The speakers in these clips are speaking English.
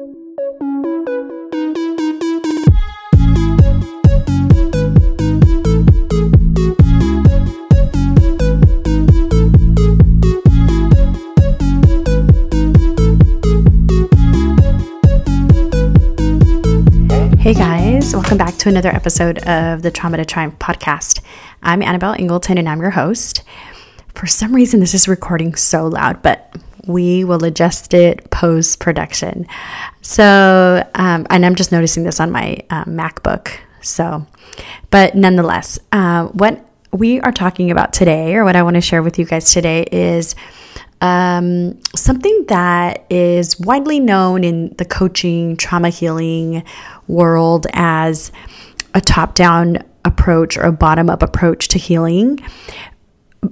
Hey guys, welcome back to another episode of the Trauma to Triumph podcast. I'm Annabelle Ingleton and I'm your host. For some reason, this is recording so loud, but we will adjust it post production. So, um, and I'm just noticing this on my uh, MacBook. So, but nonetheless, uh, what we are talking about today, or what I want to share with you guys today, is um, something that is widely known in the coaching, trauma healing world as a top down approach or a bottom up approach to healing.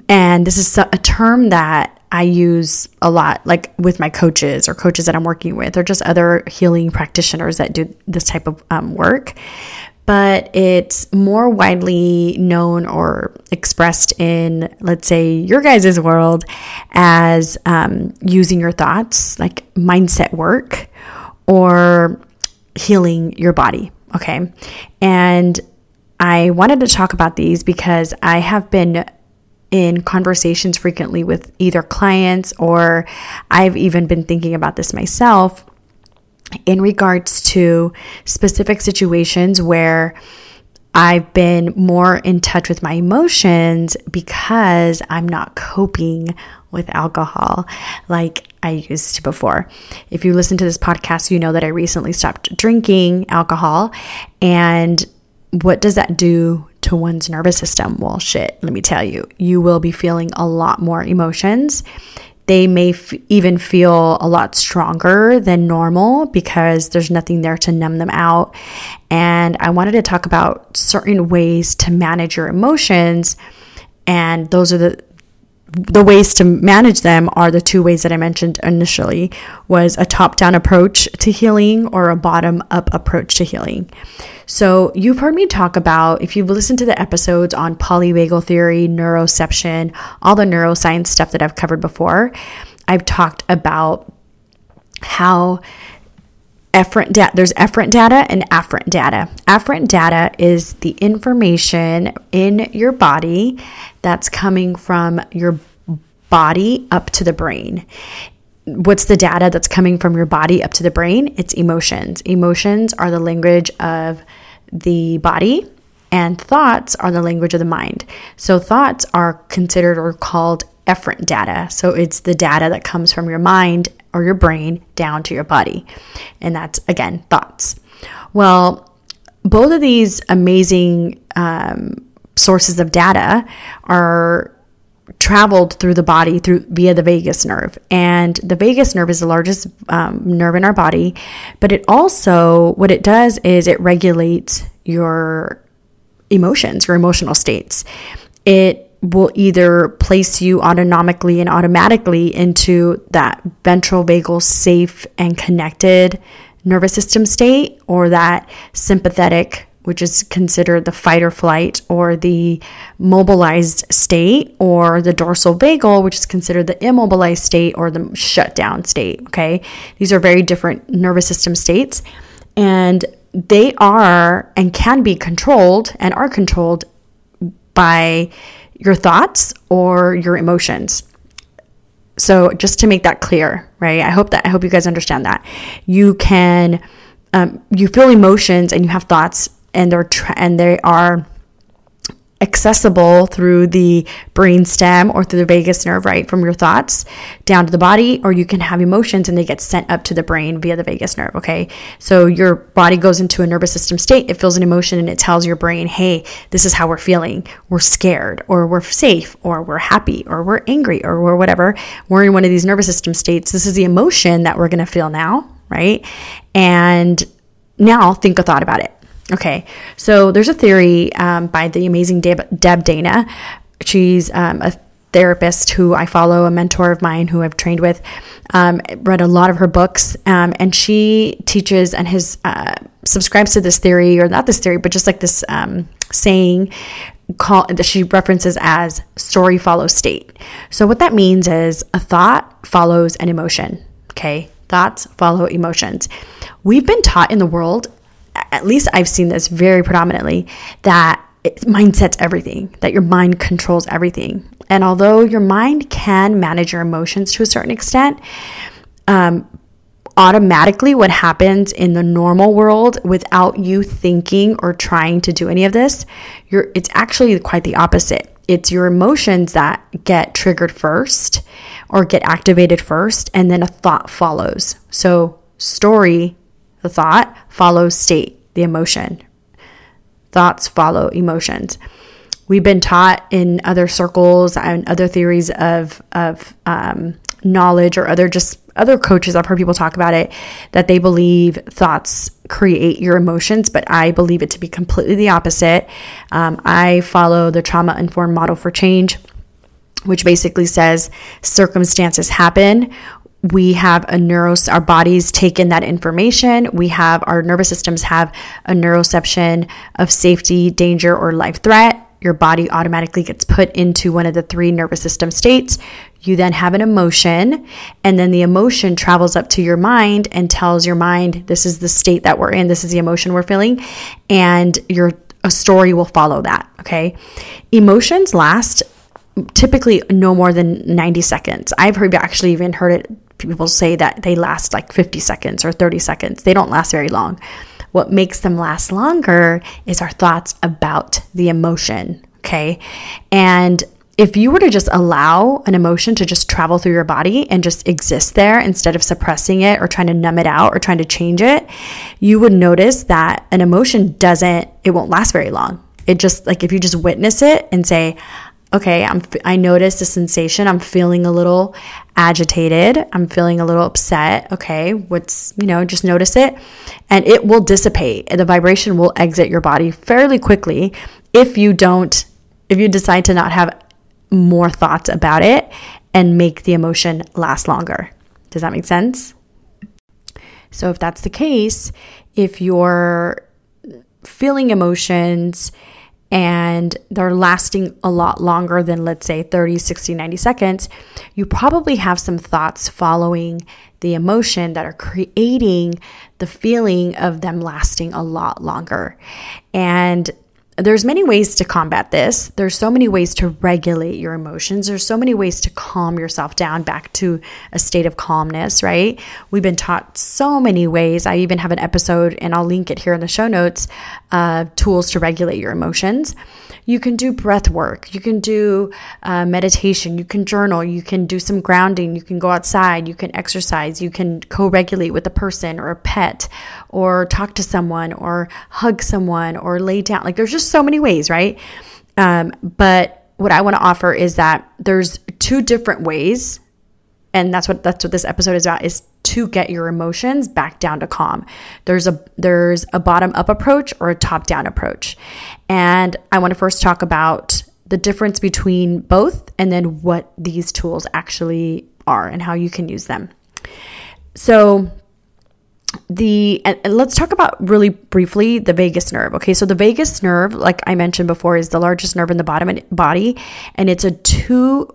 And this is a term that I use a lot, like with my coaches or coaches that I'm working with, or just other healing practitioners that do this type of um, work but it's more widely known or expressed in, let's say, your guys' world as um, using your thoughts, like mindset work or healing your body. Okay. And I wanted to talk about these because I have been in conversations frequently with either clients or I've even been thinking about this myself in regards to specific situations where I've been more in touch with my emotions because I'm not coping with alcohol like I used to before. If you listen to this podcast, you know that I recently stopped drinking alcohol. And what does that do to one's nervous system? Well, shit, let me tell you, you will be feeling a lot more emotions they may f- even feel a lot stronger than normal because there's nothing there to numb them out. And I wanted to talk about certain ways to manage your emotions. And those are the the ways to manage them are the two ways that I mentioned initially was a top-down approach to healing or a bottom-up approach to healing. So, you've heard me talk about if you've listened to the episodes on polyvagal theory, neuroception, all the neuroscience stuff that I've covered before, I've talked about how efferent data there's efferent data and afferent data. Afferent data is the information in your body that's coming from your body up to the brain. What's the data that's coming from your body up to the brain? It's emotions. Emotions are the language of the body, and thoughts are the language of the mind. So, thoughts are considered or called efferent data. So, it's the data that comes from your mind or your brain down to your body. And that's, again, thoughts. Well, both of these amazing um, sources of data are traveled through the body through via the vagus nerve and the vagus nerve is the largest um, nerve in our body but it also what it does is it regulates your emotions your emotional states it will either place you autonomically and automatically into that ventral vagal safe and connected nervous system state or that sympathetic which is considered the fight or flight or the mobilized state or the dorsal vagal which is considered the immobilized state or the shutdown state okay? These are very different nervous system states and they are and can be controlled and are controlled by your thoughts or your emotions. So just to make that clear, right? I hope that I hope you guys understand that you can um, you feel emotions and you have thoughts and they're tra- and they are accessible through the brain stem or through the vagus nerve, right? From your thoughts down to the body, or you can have emotions and they get sent up to the brain via the vagus nerve, okay? So your body goes into a nervous system state, it feels an emotion and it tells your brain, hey, this is how we're feeling. We're scared, or we're safe, or we're happy, or we're angry, or we're whatever. We're in one of these nervous system states. This is the emotion that we're gonna feel now, right? And now think a thought about it Okay, so there's a theory um, by the amazing Deb, Deb Dana. She's um, a therapist who I follow, a mentor of mine who I've trained with, um, read a lot of her books, um, and she teaches and has uh, subscribes to this theory, or not this theory, but just like this um, saying call that she references as story follows state. So what that means is a thought follows an emotion. Okay, thoughts follow emotions. we've been taught in the world, at least I've seen this very predominantly, that mindset's everything, that your mind controls everything. And although your mind can manage your emotions to a certain extent, um, automatically what happens in the normal world without you thinking or trying to do any of this, you're, it's actually quite the opposite. It's your emotions that get triggered first or get activated first, and then a thought follows. So, story, the thought, follows state, the emotion. Thoughts follow emotions. We've been taught in other circles and other theories of, of um, knowledge or other just other coaches, I've heard people talk about it, that they believe thoughts create your emotions, but I believe it to be completely the opposite. Um, I follow the trauma informed model for change, which basically says circumstances happen. We have a neuro, our bodies take in that information. We have our nervous systems have a neuroception of safety, danger, or life threat your body automatically gets put into one of the three nervous system states. You then have an emotion, and then the emotion travels up to your mind and tells your mind, This is the state that we're in, this is the emotion we're feeling, and your a story will follow that. Okay. Emotions last typically no more than 90 seconds. I've heard actually even heard it people say that they last like 50 seconds or 30 seconds. They don't last very long. What makes them last longer is our thoughts about the emotion. Okay. And if you were to just allow an emotion to just travel through your body and just exist there instead of suppressing it or trying to numb it out or trying to change it, you would notice that an emotion doesn't, it won't last very long. It just, like, if you just witness it and say, okay, I'm, I notice the sensation. I'm feeling a little agitated. I'm feeling a little upset. Okay, what's, you know, just notice it and it will dissipate. The vibration will exit your body fairly quickly if you don't, if you decide to not have more thoughts about it and make the emotion last longer. Does that make sense? So, if that's the case, if you're feeling emotions and they're lasting a lot longer than, let's say, 30, 60, 90 seconds, you probably have some thoughts following the emotion that are creating the feeling of them lasting a lot longer. And there's many ways to combat this. There's so many ways to regulate your emotions. There's so many ways to calm yourself down back to a state of calmness, right? We've been taught so many ways. I even have an episode, and I'll link it here in the show notes, uh, tools to regulate your emotions. You can do breath work. You can do uh, meditation. You can journal. You can do some grounding. You can go outside. You can exercise. You can co regulate with a person or a pet or talk to someone or hug someone or lay down. Like there's just so many ways, right? Um, but what I want to offer is that there's two different ways and that's what that's what this episode is about is to get your emotions back down to calm. There's a there's a bottom up approach or a top down approach. And I want to first talk about the difference between both and then what these tools actually are and how you can use them. So the and, let's talk about really briefly the vagus nerve. Okay, so the vagus nerve, like I mentioned before, is the largest nerve in the bottom body, and it's a two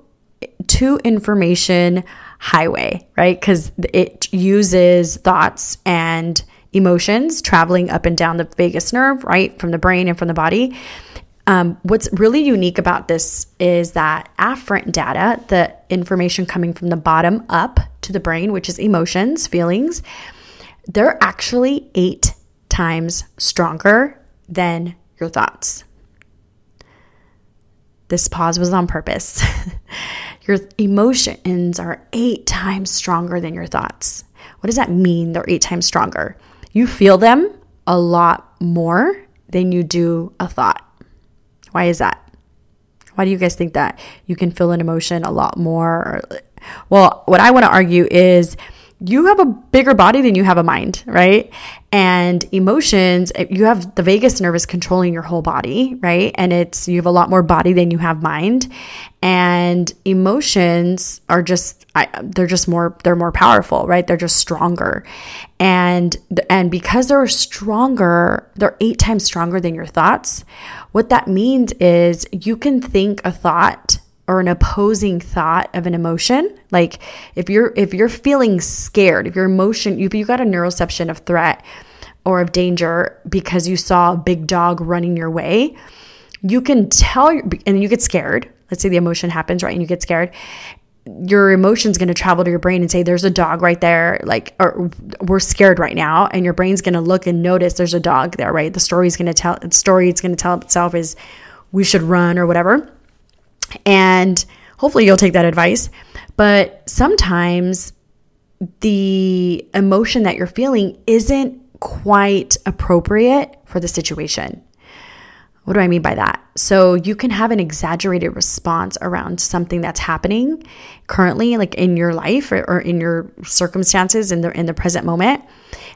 two information highway, right? Because it uses thoughts and emotions traveling up and down the vagus nerve, right, from the brain and from the body. Um, what's really unique about this is that afferent data, the information coming from the bottom up to the brain, which is emotions, feelings, they're actually eight times stronger than your thoughts. This pause was on purpose. Your emotions are eight times stronger than your thoughts. What does that mean? They're eight times stronger. You feel them a lot more than you do a thought. Why is that? Why do you guys think that you can feel an emotion a lot more? Well, what I want to argue is you have a bigger body than you have a mind, right? And emotions, eh, you have the vagus nerve is controlling your whole body, right? And it's, you have a lot more body than you have mind. And emotions are just, I, they're just more, they're more powerful, right? They're just stronger. And, and because they're stronger, they're eight times stronger than your thoughts. What that means is you can think a thought or an opposing thought of an emotion like if you're if you're feeling scared if your emotion if you got a neuroception of threat or of danger because you saw a big dog running your way you can tell and you get scared. Let's say the emotion happens right and you get scared. Your emotion's going to travel to your brain and say there's a dog right there like or we're scared right now and your brain's going to look and notice there's a dog there right? The story's going to tell the story it's going to tell itself is we should run or whatever and hopefully you'll take that advice. But sometimes the emotion that you're feeling isn't quite appropriate for the situation. What do I mean by that? So you can have an exaggerated response around something that's happening currently, like in your life or, or, in your circumstances in the in the present moment,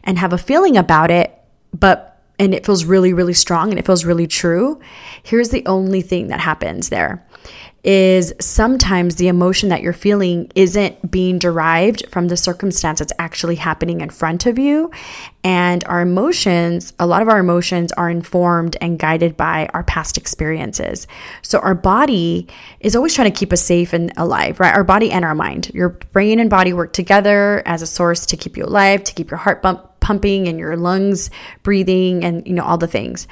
and have a feeling about it, but and it feels really, really strong and it feels really true. Here's the only thing that happens there is sometimes the emotion that you're feeling isn't being derived from the circumstance that's actually happening in front of you. And our emotions, a lot of our emotions are informed and guided by our past experiences. So our body is always trying to keep us safe and alive, right? Our body and our mind. Your brain and body work together as a source to keep you alive, to keep your heart bump pumping and your lungs breathing and you know all the things.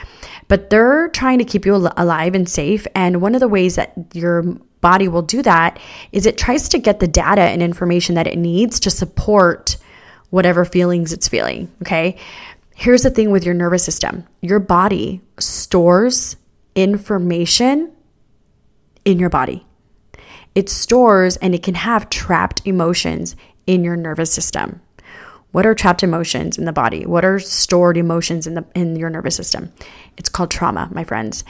But they're trying to keep you alive and safe. And one of the ways that your body will do that is it tries to get the data and information that it needs to support whatever feelings it's feeling okay? Here's the thing with your nervous system. Your body stores information in your body. It stores and it can have trapped emotions in your nervous system what are trapped emotions in the body? What are stored emotions in the in your nervous system? It's called trauma, my friends.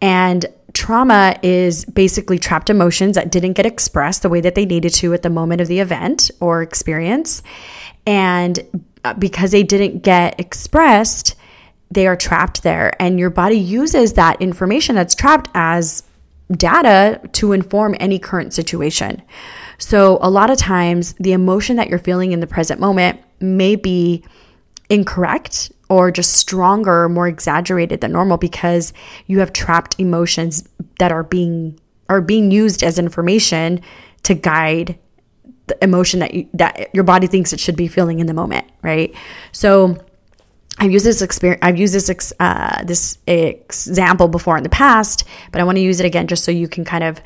And trauma is basically trapped emotions that didn't get expressed the way that they needed to at the moment of the event or experience. And uh, because they didn't get expressed, they are trapped there and your body uses that information that's trapped as data to inform any current situation. So, a lot of times, the emotion that you're feeling in the present moment may be incorrect or just stronger, more exaggerated than normal because you have trapped emotions that are being are being used as information to guide the emotion that you, that your body thinks it should be feeling in the moment, right? So I've used this experience. I've used this uh, this example before in the past, but I want to use it again just so you can kind of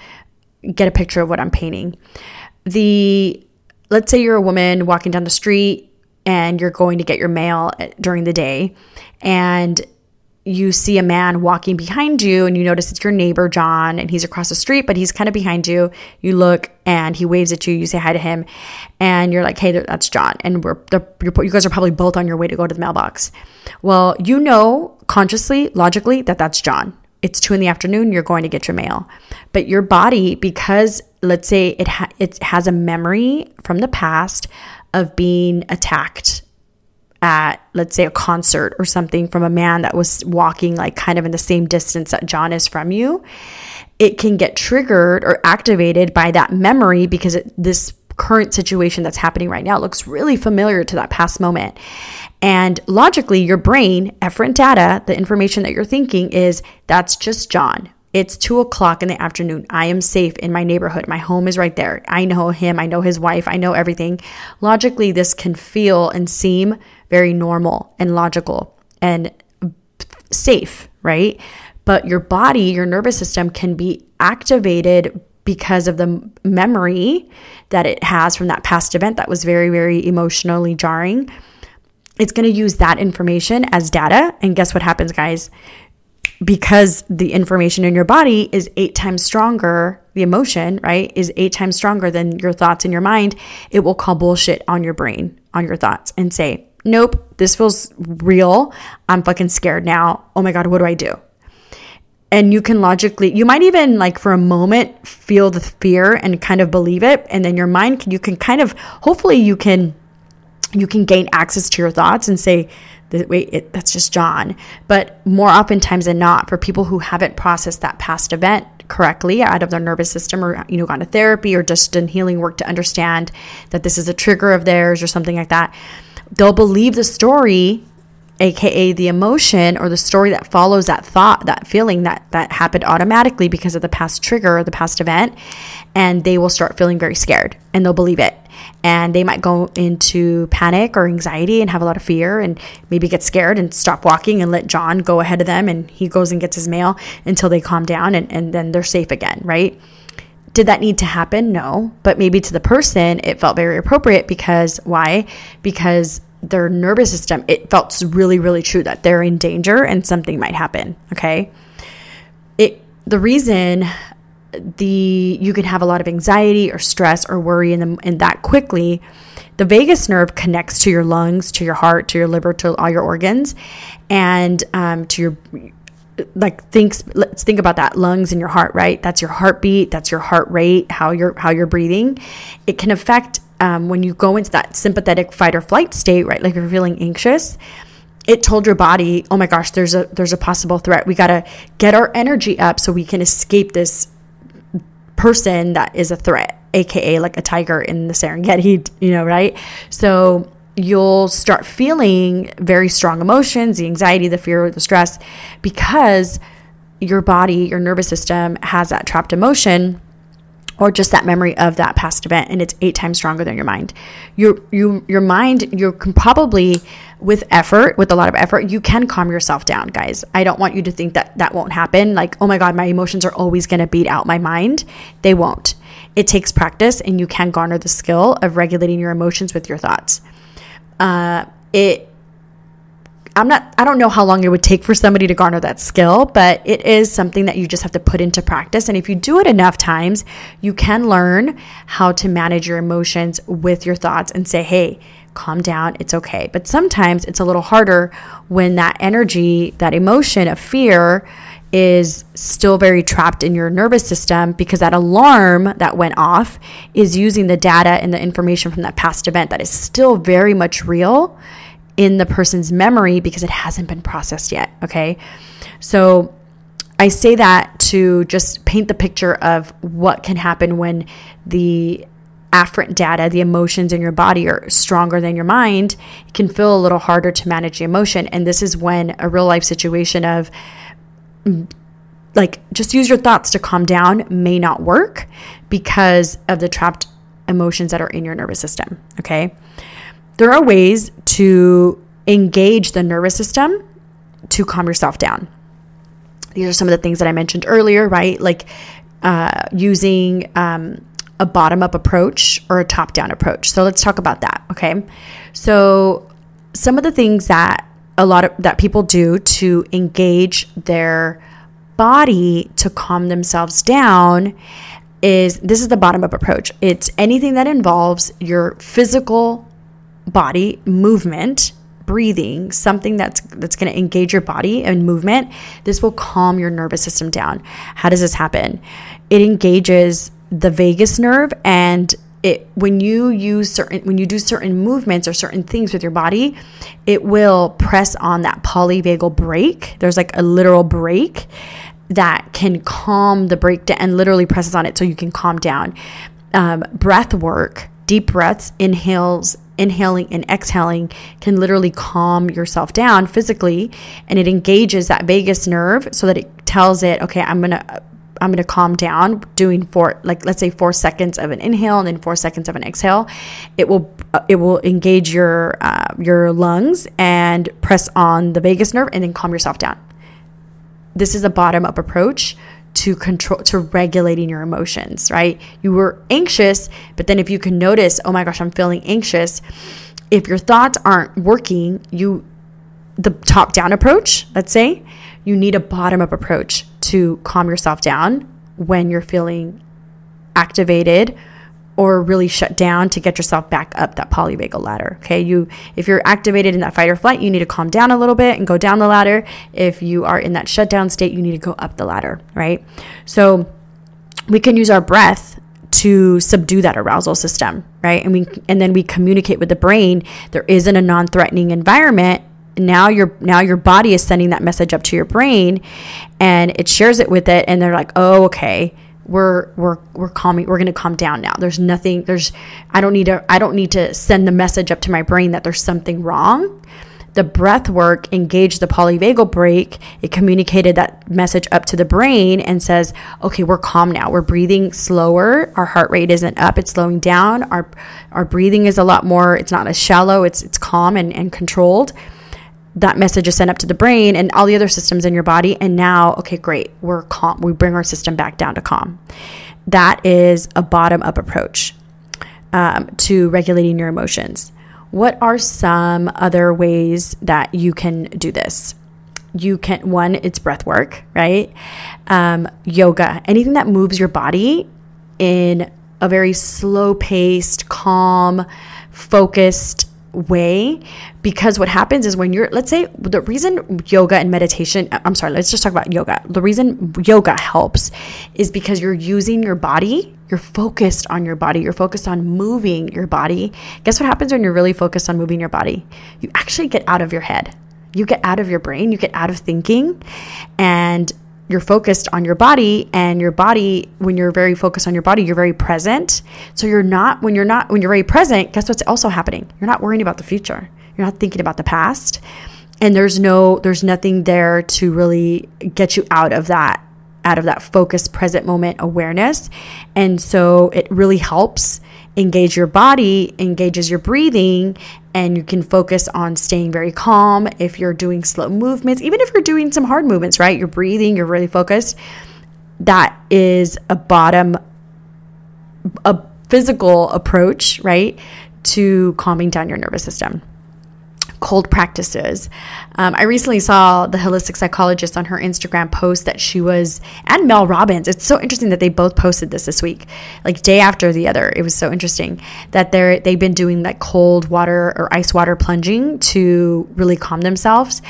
get a picture of what I'm painting. The let's say you're a woman walking down the street and you're going to get your mail uh, during the day and you see a man walking behind you and you notice it's your neighbor John and he's across the street but he's kind of behind you. You look and he waves at you you say hi to him and you're like hey that's John and we're you guys are probably both on your way to go to the mailbox. Well you know consciously logically that that's John. It's two in the afternoon you're going to get your mail. But your body because let's say it ha- it has a memory from the past of being attacked at let's say a concert or something from a man that was walking like kind of in the same distance that John is from you it can get triggered or activated by that memory because it, this current situation that's happening right now looks really familiar to that past moment. And logically your brain efferent data the information that you're thinking is that's just John it's two o'clock in the afternoon. I am safe in my neighborhood. My home is right there. I know him. I know his wife. I know everything. Logically, this can feel and seem very normal and logical and safe, right? But your body, your nervous system can be activated because of the memory that it has from that past event that was very, very emotionally jarring. It's going to use that information as data. And guess what happens, guys? Because the information in your body is eight times stronger, the emotion, right, is eight times stronger than your thoughts in your mind, it will call bullshit on your brain, on your thoughts, and say, nope, this feels real. I'm fucking scared now. Oh my God, what do I do? And you can logically, you might even like for a moment feel the fear and kind of believe it. And then your mind, you can kind of, hopefully, you can. You can gain access to your thoughts and say, wait, it, that's just John. But more oftentimes than not, for people who haven't processed that past event correctly out of their nervous system or you know gone to therapy or just done healing work to understand that this is a trigger of theirs or something like that they'll believe the story aka the emotion or the story that follows that thought that feeling that that happened automatically because of the past trigger or the past event and they will start feeling very scared and they'll believe it and they might go into panic or anxiety and have a lot of fear and maybe get scared and stop walking and let John go ahead of them and he goes and gets his mail until they calm down and, and then they're safe again, right? Did that need to happen? No. But maybe to the person, it felt very appropriate because why? Because their nervous system, it felt really, really true that they're in danger and something might happen. Okay. It the reason the you can have a lot of anxiety or stress or worry in the in that quickly the vagus nerve connects to your lungs to your heart to your liver to all your organs and um, to your like thinks let's think about that lungs and your heart right that's your heartbeat that's your heart rate how you're how you're breathing it can affect um, when you go into that sympathetic fight or flight state, right? Like you're feeling anxious, it told your body, "Oh my gosh, there's a there's a possible threat. We got to get our energy up so we can escape this person that is a threat, aka like a tiger in the Serengeti, you know, right? So you'll start feeling very strong emotions, the anxiety, the fear, the stress because your body, your nervous system has that trapped emotion or just that memory of that past event and it's eight times stronger than your mind. Your you your mind you can probably with effort with a lot of effort you can calm yourself down guys. I don't want you to think that that won't happen. Like oh my god my emotions are always going to beat out my mind. They won't. It takes practice and you can garner the skill of regulating your emotions with your thoughts. Uh, it I'm not, I don't know how long it would take for somebody to garner that skill, but it is something that you just have to put into practice. And if you do it enough times, you can learn how to manage your emotions with your thoughts and say, hey, calm down, it's okay. But sometimes it's a little harder when that energy, that emotion of fear, is still very trapped in your nervous system because that alarm that went off is using the data and the information from that past event that is still very much real in the person's memory because it hasn't been processed yet. Okay. So I say that to just paint the picture of what can happen when the afferent data, the emotions in your body are stronger than your mind. It can feel a little harder to manage the emotion. And this is when a real life situation of mm, like just use your thoughts to calm down may not work because of the trapped emotions that are in your nervous system. Okay there are ways to engage the nervous system to calm yourself down. These are some of the things that I mentioned earlier, right? Like uh, using um, a bottom up approach or a top down approach. So let's talk about that. Okay. So some of the things that a lot of that people do to engage their body to calm themselves down is this is the bottom up approach. It's anything that involves your physical body movement breathing something that's that's going to engage your body and movement this will calm your nervous system down. How does this happen? It engages the vagus nerve and it when you use certain when you do certain movements or certain things with your body it will press on that polyvagal brake. There's like a literal brake that can calm the brake down and literally presses on it so you can calm down. Um, breath work deep breaths inhales inhaling and exhaling can literally calm yourself down physically and it engages that vagus nerve so that it tells it okay i'm gonna i'm gonna calm down doing four like let's say four seconds of an inhale and then four seconds of an exhale. It will it will engage your uh, your lungs and press on the vagus nerve and then calm yourself down. This is a bottom up approach to control to regulating your emotions, right? You were anxious, but then if you can notice, oh my gosh, I'm feeling anxious, if your thoughts aren't working, you the top down approach, let's say, you need a bottom up approach to calm yourself down when you're feeling activated or really shut down to get yourself back up that polyvagal ladder. Okay, you if you're activated in that fight or flight, you need to calm down a little bit and go down the ladder. If you are in that shutdown state, you need to go up the ladder, right? So we can use our breath to subdue that arousal system, right? And we and then we communicate with the brain there isn't a non-threatening environment now your now your body is sending that message up to your brain and it shares it with it and they're like oh okay we're we're we're calming we're going to calm down now there's nothing there's i don't need to i don't need to send the message up to my brain that there's something wrong the breath work engaged the polyvagal brake It communicated that message up to the brain and says, okay, we're calm now. We're breathing slower. Our heart rate isn't up, it's slowing down. Our our breathing is a lot more, it's not as shallow, it's it's calm and, and controlled. That message is sent up to the brain and all the other systems in your body. And now, okay, great, we're calm. We bring our system back down to calm. That is a bottom up approach um, to regulating your emotions. What are some other ways that you can do this? You can, one, it's breath work, right? Um, yoga, anything that moves your body in a very slow paced, calm, focused way because what happens is when you're let's say the reason yoga and meditation I'm sorry let's just talk about yoga. The reason yoga helps is because you're using your body you're focused on your body you're focused on moving your body. Guess what happens when you're really focused on moving your body? You actually get out of your head. You get out of your brain you get out of thinking and you're focused on your body and your body when you're very focused on your body you're very present. So you're not when you're not when you're very present guess what's also happening? You're not worrying about the future. You're not thinking about the past. And there's no there's nothing there to really get you out of that out of that focused present moment awareness. And so it really helps engage your body engages your breathing and you can focus on staying very calm if you're doing slow movements, even if you're doing some hard movements, right? You're breathing, you're really focused. That is a bottom, a physical approach, right, to calming down your nervous system cold practices. Um, I recently saw the holistic psychologist on her Instagram post that she was, and Mel Robbins. It's so interesting that they both posted this this week, like day after the other. It was so interesting that they're they've been doing like cold water or ice water plunging to really calm themselves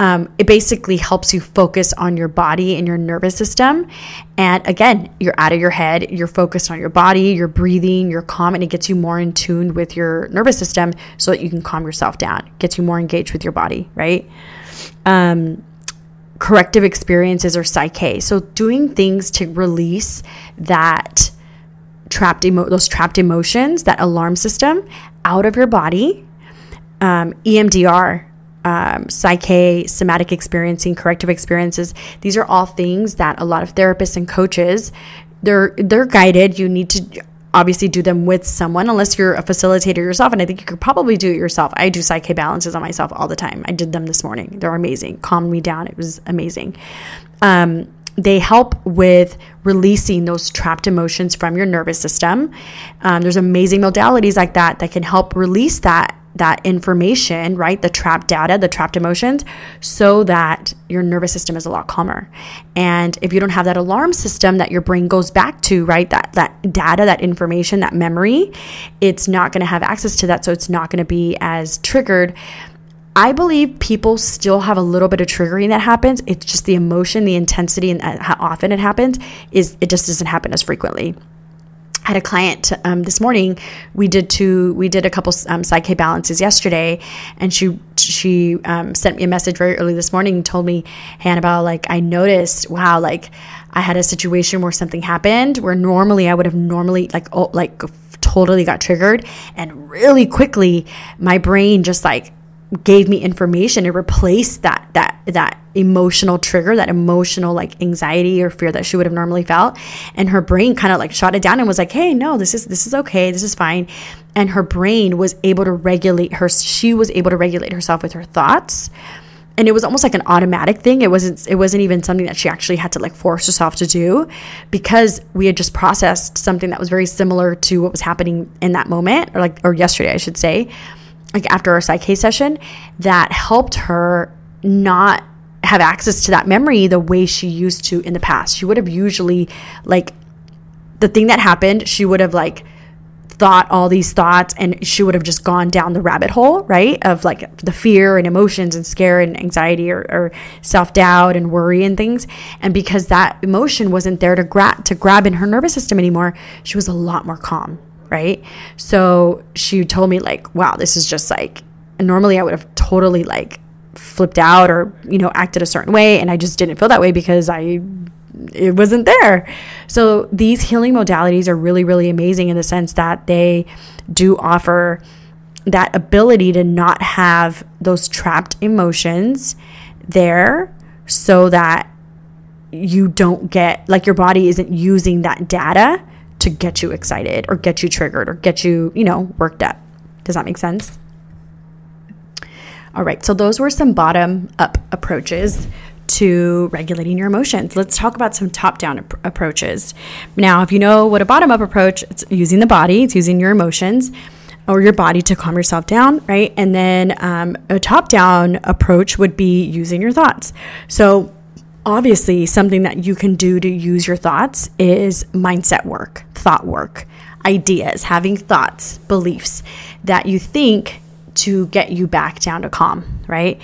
um, it basically helps you focus on your body and your nervous system. And again, you're out of your head, you're focused on your body, you're breathing, you're calm, and it gets you more in tune with your nervous system so that you can calm yourself down, gets you more engaged with your body, right? Um, corrective experiences or PSYCH-K. So doing things to release that trapped emo- those trapped emotions, that alarm system out of your body. Um, EMDR um, PSYCH-K, somatic experiencing, corrective experiences. These are all things that a lot of therapists and coaches they're they're guided. You need to obviously do them with someone unless you're a facilitator yourself and i think you could probably do it yourself. I do PSYCH-K balances on myself all the time. I did them this morning. They're amazing. Calmed me down. It was amazing. Um, they help with releasing those trapped emotions from your nervous system. Um, there's amazing modalities like that that can help release that that information, right? The trapped data, the trapped emotions, so that your nervous system is a lot calmer. And if you don't have that alarm system that your brain goes back to, right? That that data, that information, that memory, it's not going to have access to that, so it's not going to be as triggered. I believe people still have a little bit of triggering that happens. It's just the emotion, the intensity, and uh, how often it happens is it just doesn't happen as frequently. Had a client um, this morning. We did two. We did a couple um, PSYCH-K balances yesterday, and she she um, sent me a message very early this morning and told me, hey, Annabelle, like I noticed, wow, like I had a situation where something happened where normally I would have normally like oh, like totally got triggered, and really quickly my brain just like gave me information it replaced that that that emotional trigger that emotional like anxiety or fear that she would have normally felt. And her brain kind of like shot it down and was like hey no this is this is okay this is fine. And her brain was able to regulate her she was able to regulate herself with her thoughts. And it was almost like an automatic thing. It wasn't it wasn't even something that she actually had to like force herself to do because we had just processed something that was very similar to what was happening in that moment or like or yesterday I should say like after our PSYCH-K session that helped her not have access to that memory the way she used to in the past. She would have usually like the thing that happened, she would have like thought all these thoughts and she would have just gone down the rabbit hole, right? Of like the fear and emotions and scare and anxiety or, or self doubt and worry and things. And because that emotion wasn't there to grab to grab in her nervous system anymore, she was a lot more calm right? So she told me like, wow, this is just like normally I would have totally like flipped out or, you know, acted a certain way and I just didn't feel that way because I it wasn't there. So these healing modalities are really really amazing in the sense that they do offer that ability to not have those trapped emotions there so that you don't get like your body isn't using that data to get you excited or get you triggered or get you, you know, worked up. Does that make sense? All right, so those were some bottom up approaches to regulating your emotions. Let's talk about some top down ap- approaches. Now, if you know what a bottom up approach, it's using the body, it's using your emotions or your body to calm yourself down, right? And then um, a top down approach would be using your thoughts. So, obviously, something that you can do to use your thoughts is mindset work, thought work, ideas, having thoughts, beliefs that you think to get you back down to calm, right?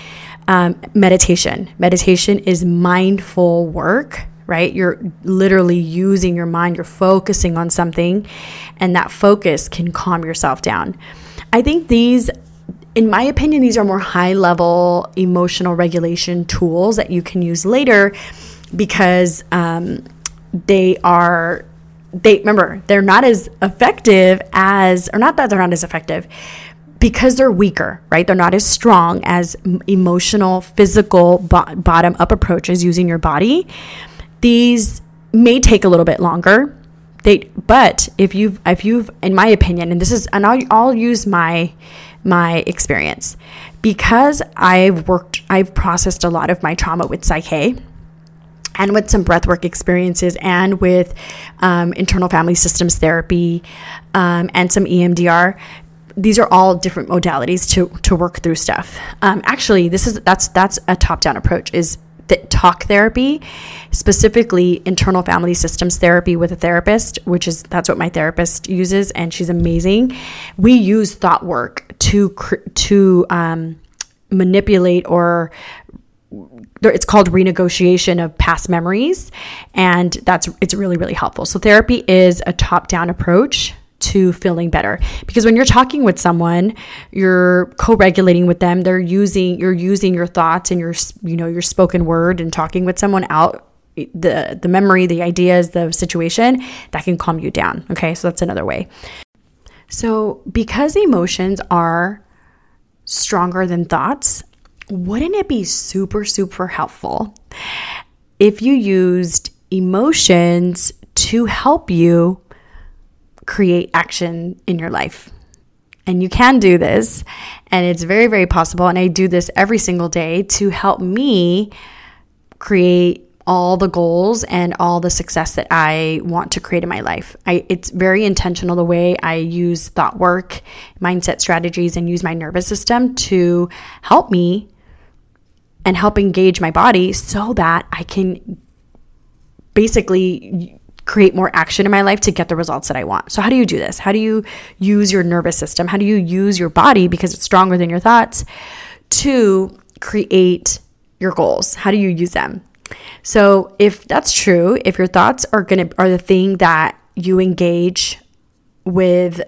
Um, meditation. Meditation is mindful work, right? You're literally using your mind, you're focusing on something, and that focus can calm yourself down. I think these, in my opinion, these are more high level emotional regulation tools that you can use later because um, they are they remember they're not as effective as or not that they're not as effective because they're weaker, right? They're not as strong as emotional, physical, bo- bottom up approaches using your body. These may take a little bit longer. They, but if you've, if you've, in my opinion, and this is, and I'll, I'll use my, my experience because I've worked, I've processed a lot of my trauma with PSYCH-K and with some breathwork experiences and with um, internal family systems therapy um, and some EMDR these are all different modalities to to work through stuff. Um, actually, this is that's that's a top down approach. Is that talk therapy, specifically internal family systems therapy with a therapist, which is that's what my therapist uses, and she's amazing. We use thought work to to um, manipulate or it's called renegotiation of past memories and that's it's really really helpful so therapy is a top down approach to feeling better. Because when you're talking with someone you're co-regulating with them they're using you're using your thoughts and your you know your spoken word and talking with someone out the the memory the ideas the situation that can calm you down okay? So that's another way. So because emotions are stronger than thoughts wouldn't it be super super helpful if you used emotions to help you create action in your life. And you can do this, and it's very, very possible. And I do this every single day to help me create all the goals and all the success that I want to create in my life. I, it's very intentional the way I use thought work, mindset strategies, and use my nervous system to help me and help engage my body so that I can basically create more action in my life to get the results that I want. So, how do you do this? How do you use your nervous system? How do you use your body because it's stronger than your thoughts to create your goals? How do you use them? So, if that's true, if your thoughts are going to are the thing that you engage with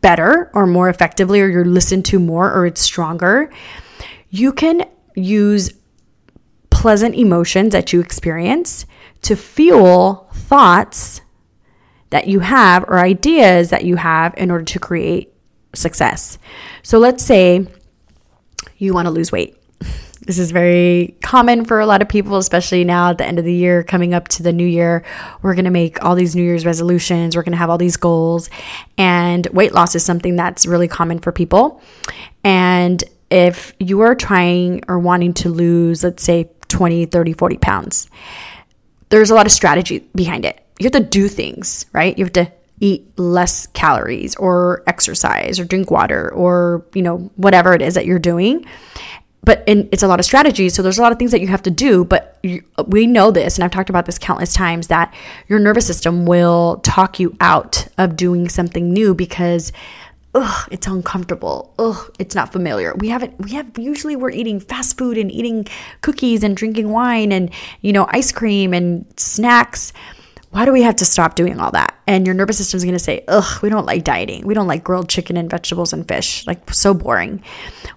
better or more effectively or you're listened to more or it's stronger, you can use pleasant emotions that you experience to fuel thoughts that you have or ideas that you have in order to create success. So let's say you want to lose weight. This is very common for a lot of people, especially now at the end of the year, coming up to the new year. We're going to make all these New Year's resolutions. We're going to have all these goals. And weight loss is something that's really common for people. And if you are trying or wanting to lose, let's say 20, 30, 40 pounds, there's a lot of strategy behind it. You have to do things, right? You have to eat less calories or exercise or drink water or, you know, whatever it is that you're doing. But in, it's a lot of strategy. So there's a lot of things that you have to do. But you, we know this, and I've talked about this countless times, that your nervous system will talk you out of doing something new because ugh, it's uncomfortable. Ugh, it's not familiar. We haven't, we have, usually we're eating fast food and eating cookies and drinking wine and, you know, ice cream and snacks. Why do we have to stop doing all that? And your nervous system is going to say, ugh, we don't like dieting. We don't like grilled chicken and vegetables and fish. Like, so boring.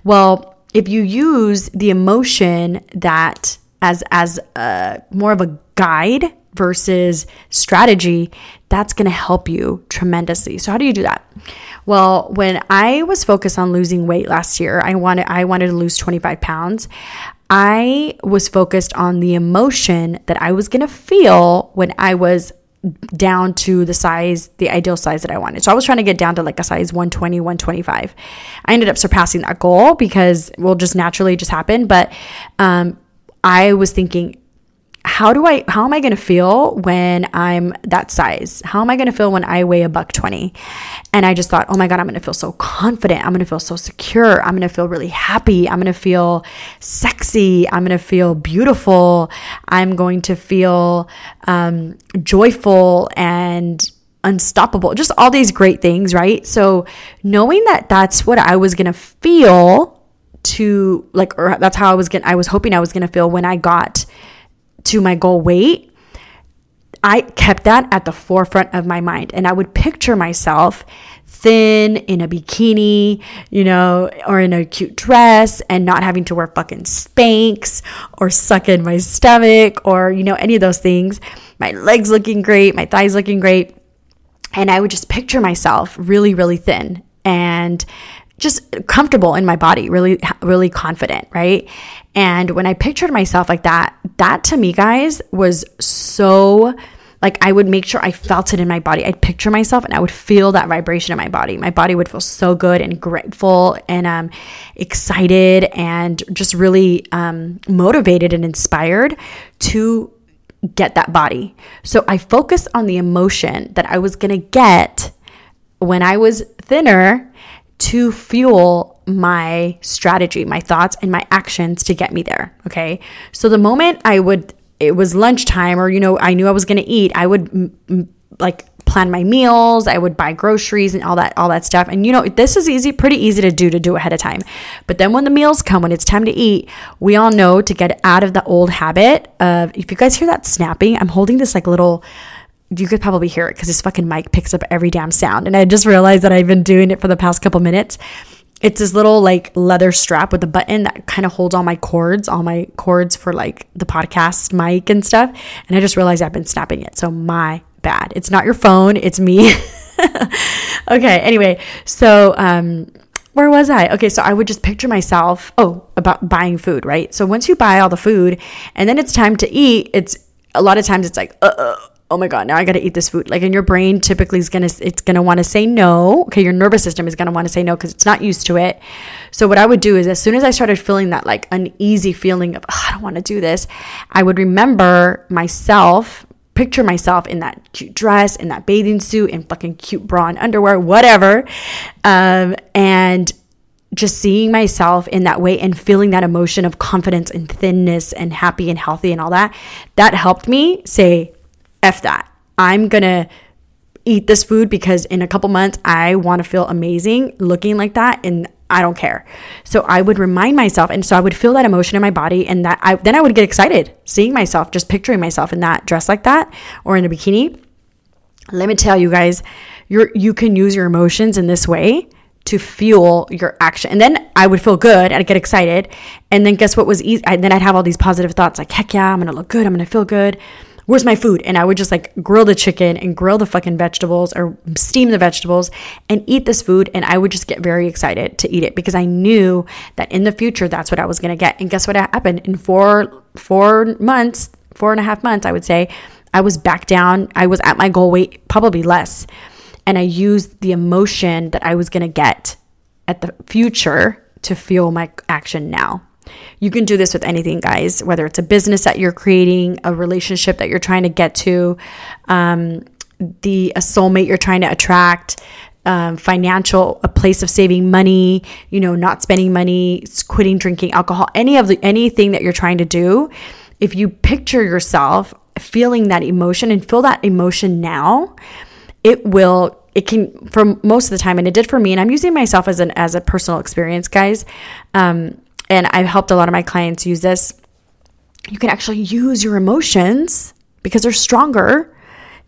Well, if you use the emotion that as as a, more of a guide versus strategy, that's going to help you tremendously. So how do you do that? Well, when I was focused on losing weight last year, I wanted I wanted to lose 25 pounds. I was focused on the emotion that I was going to feel when I was down to the size, the ideal size that I wanted. So I was trying to get down to like a size 120, 125. I ended up surpassing that goal because it will just naturally just happen. But um, I was thinking how do I how am I going to feel when I'm that size? How am I going to feel when I weigh a buck 20? And I just thought, "Oh my god, I'm going to feel so confident. I'm going to feel so secure. I'm going to feel really happy. I'm going to feel sexy. I'm going to feel beautiful. I'm going to feel um, joyful and unstoppable. Just all these great things, right? So, knowing that that's what I was going to feel to like or that's how I was going I was hoping I was going to feel when I got to my goal weight, I kept that at the forefront of my mind. And I would picture myself thin in a bikini, you know, or in a cute dress and not having to wear fucking Spanx or suck in my stomach or, you know, any of those things. My legs looking great, my thighs looking great. And I would just picture myself really, really thin and just comfortable in my body, really, really confident, right? And when I pictured myself like that, that to me, guys, was so like I would make sure I felt it in my body. I'd picture myself and I would feel that vibration in my body. My body would feel so good and grateful and um, excited and just really um, motivated and inspired to get that body. So I focused on the emotion that I was going to get when I was thinner to fuel my strategy, my thoughts, and my actions to get me there. Okay. So the moment I would, it was lunchtime or, you know, I knew I was going to eat, I would m- m- like plan my meals i would buy groceries and all that all that stuff and you know this is easy pretty easy to do to do ahead of time but then when the meals come when it's time to eat we all know to get out of the old habit of if you guys hear that snapping i'm holding this like little you could probably hear it because this fucking mic picks up every damn sound. And I just realized that I've been doing it for the past couple minutes. It's this little like leather strap with a button that kind of holds all my cords, all my cords for like the podcast mic and stuff. And I just realized I've been snapping it. So my bad. It's not your phone, it's me. okay, anyway, so um where was I? Okay, so I would just picture myself, oh, about buying food, right? So once you buy all the food and then it's time to eat, it's a lot of times it's like, uh, uh oh my god now i gotta eat this food. Like and your brain typically is gonna it's gonna want to say no. Okay your nervous system is gonna want to say no because it's not used to it. So what i would do is as soon as i started feeling that like uneasy feeling of oh, i don't want to do this i would remember myself picture myself in that cute dress in that bathing suit in fucking cute bra and underwear whatever um, and just seeing myself in that way and feeling that emotion of confidence and thinness and happy and healthy and all that that helped me say F that. I'm going to eat this food because in a couple months I want to feel amazing looking like that and I don't care. So I would remind myself and so I would feel that emotion in my body and that I then I would get excited seeing myself just picturing myself in that dress like that or in a bikini. Let me tell you guys, you you can use your emotions in this way to fuel your action. And then I would feel good, I'd get excited, and then guess what was easy? And then I'd have all these positive thoughts like, heck yeah, I'm gonna look good, I'm gonna feel good where's my food? And I would just like grill the chicken and grill the fucking vegetables or steam the vegetables and eat this food. And I would just get very excited to eat it because I knew that in the future, that's what I was going to get. And guess what happened? In four, four months, four and a half months, I would say, I was back down. I was at my goal weight, probably less. And I used the emotion that I was going to get at the future to fuel my action now. You can do this with anything, guys, whether it's a business that you're creating, a relationship that you're trying to get to, um, the a soulmate you're trying to attract, um, financial, a place of saving money, you know, not spending money, quitting drinking alcohol, any of the anything that you're trying to do. If you picture yourself feeling that emotion and feel that emotion now, it will it can for most of the time and it did for me and i'm using myself as an as a personal experience guys um, and I've helped a lot of my clients use this. You can actually use your emotions because they're stronger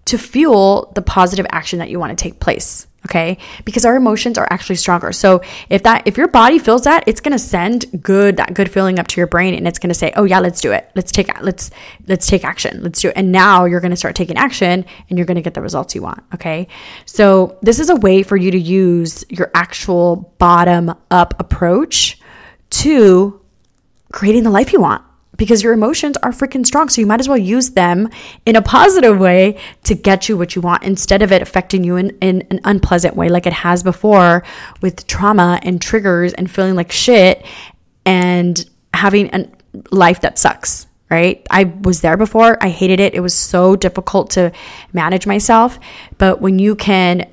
to fuel the positive action that you want to take place. okay? Because our emotions are actually stronger. So if that if your body feels that it's going to send good that good feeling up to your brain and it's going to say oh yeah let's do it. Let's take let's let's take action. Let's do it. And now you're going to start taking action and you're going to get the results you want okay? So this is a way for you to use your actual bottom up approach to creating the life you want because your emotions are freaking strong. So you might as well use them in a positive way to get you what you want instead of it affecting you in, in an unpleasant way, like it has before with trauma and triggers and feeling like shit and having a life that sucks. Right. I was there before. I hated it. It was so difficult to manage myself. But when you can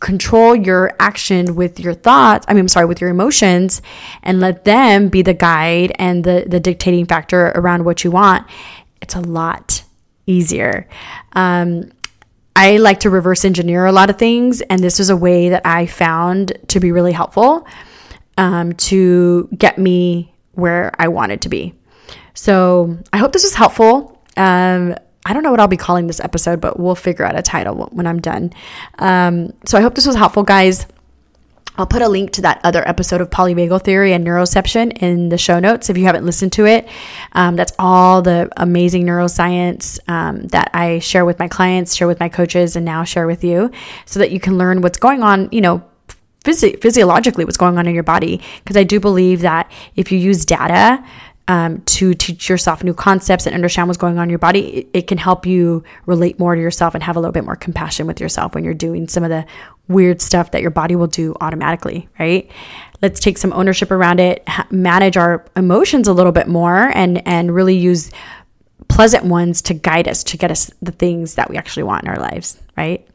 control your action with your thoughts i mean i'm sorry with your emotions and let them be the guide and the the dictating factor around what you want it's a lot easier. Um, i like to reverse engineer a lot of things and this is a way that i found to be really helpful um, to get me where i wanted to be. So i hope this was helpful. Um, I don't know what I'll be calling this episode, but we'll figure out a title when I'm done. Um, so I hope this was helpful, guys. I'll put a link to that other episode of polyvagal theory and neuroception in the show notes if you haven't listened to it. Um, that's all the amazing neuroscience um, that I share with my clients, share with my coaches, and now share with you so that you can learn what's going on, you know, physi- physiologically, what's going on in your body. Because I do believe that if you use data, um, to teach yourself new concepts and understand what's going on in your body, it, it, can help you relate more to yourself and have a little bit more compassion with yourself when you're doing some of the weird stuff that your body will do automatically, right? Let's take some ownership around it, ha- manage our emotions a little bit more, and and really use pleasant ones to guide us to get us the things that we actually want in our lives, right?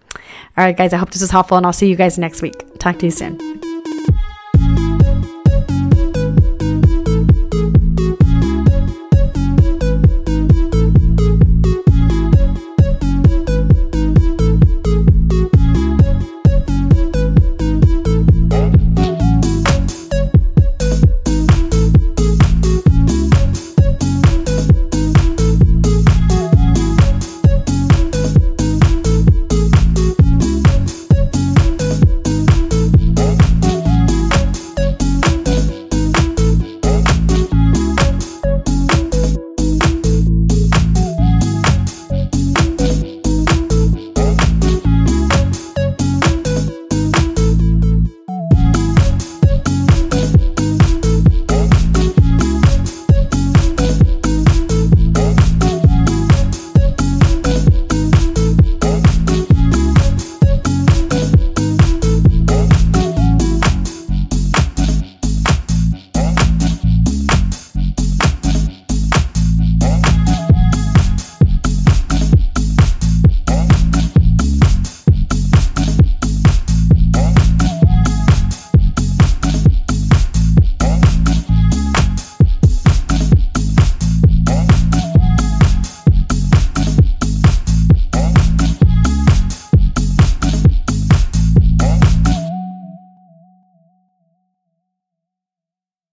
All right, guys, I hope this is helpful, and I'll see you guys next week. Talk to you soon.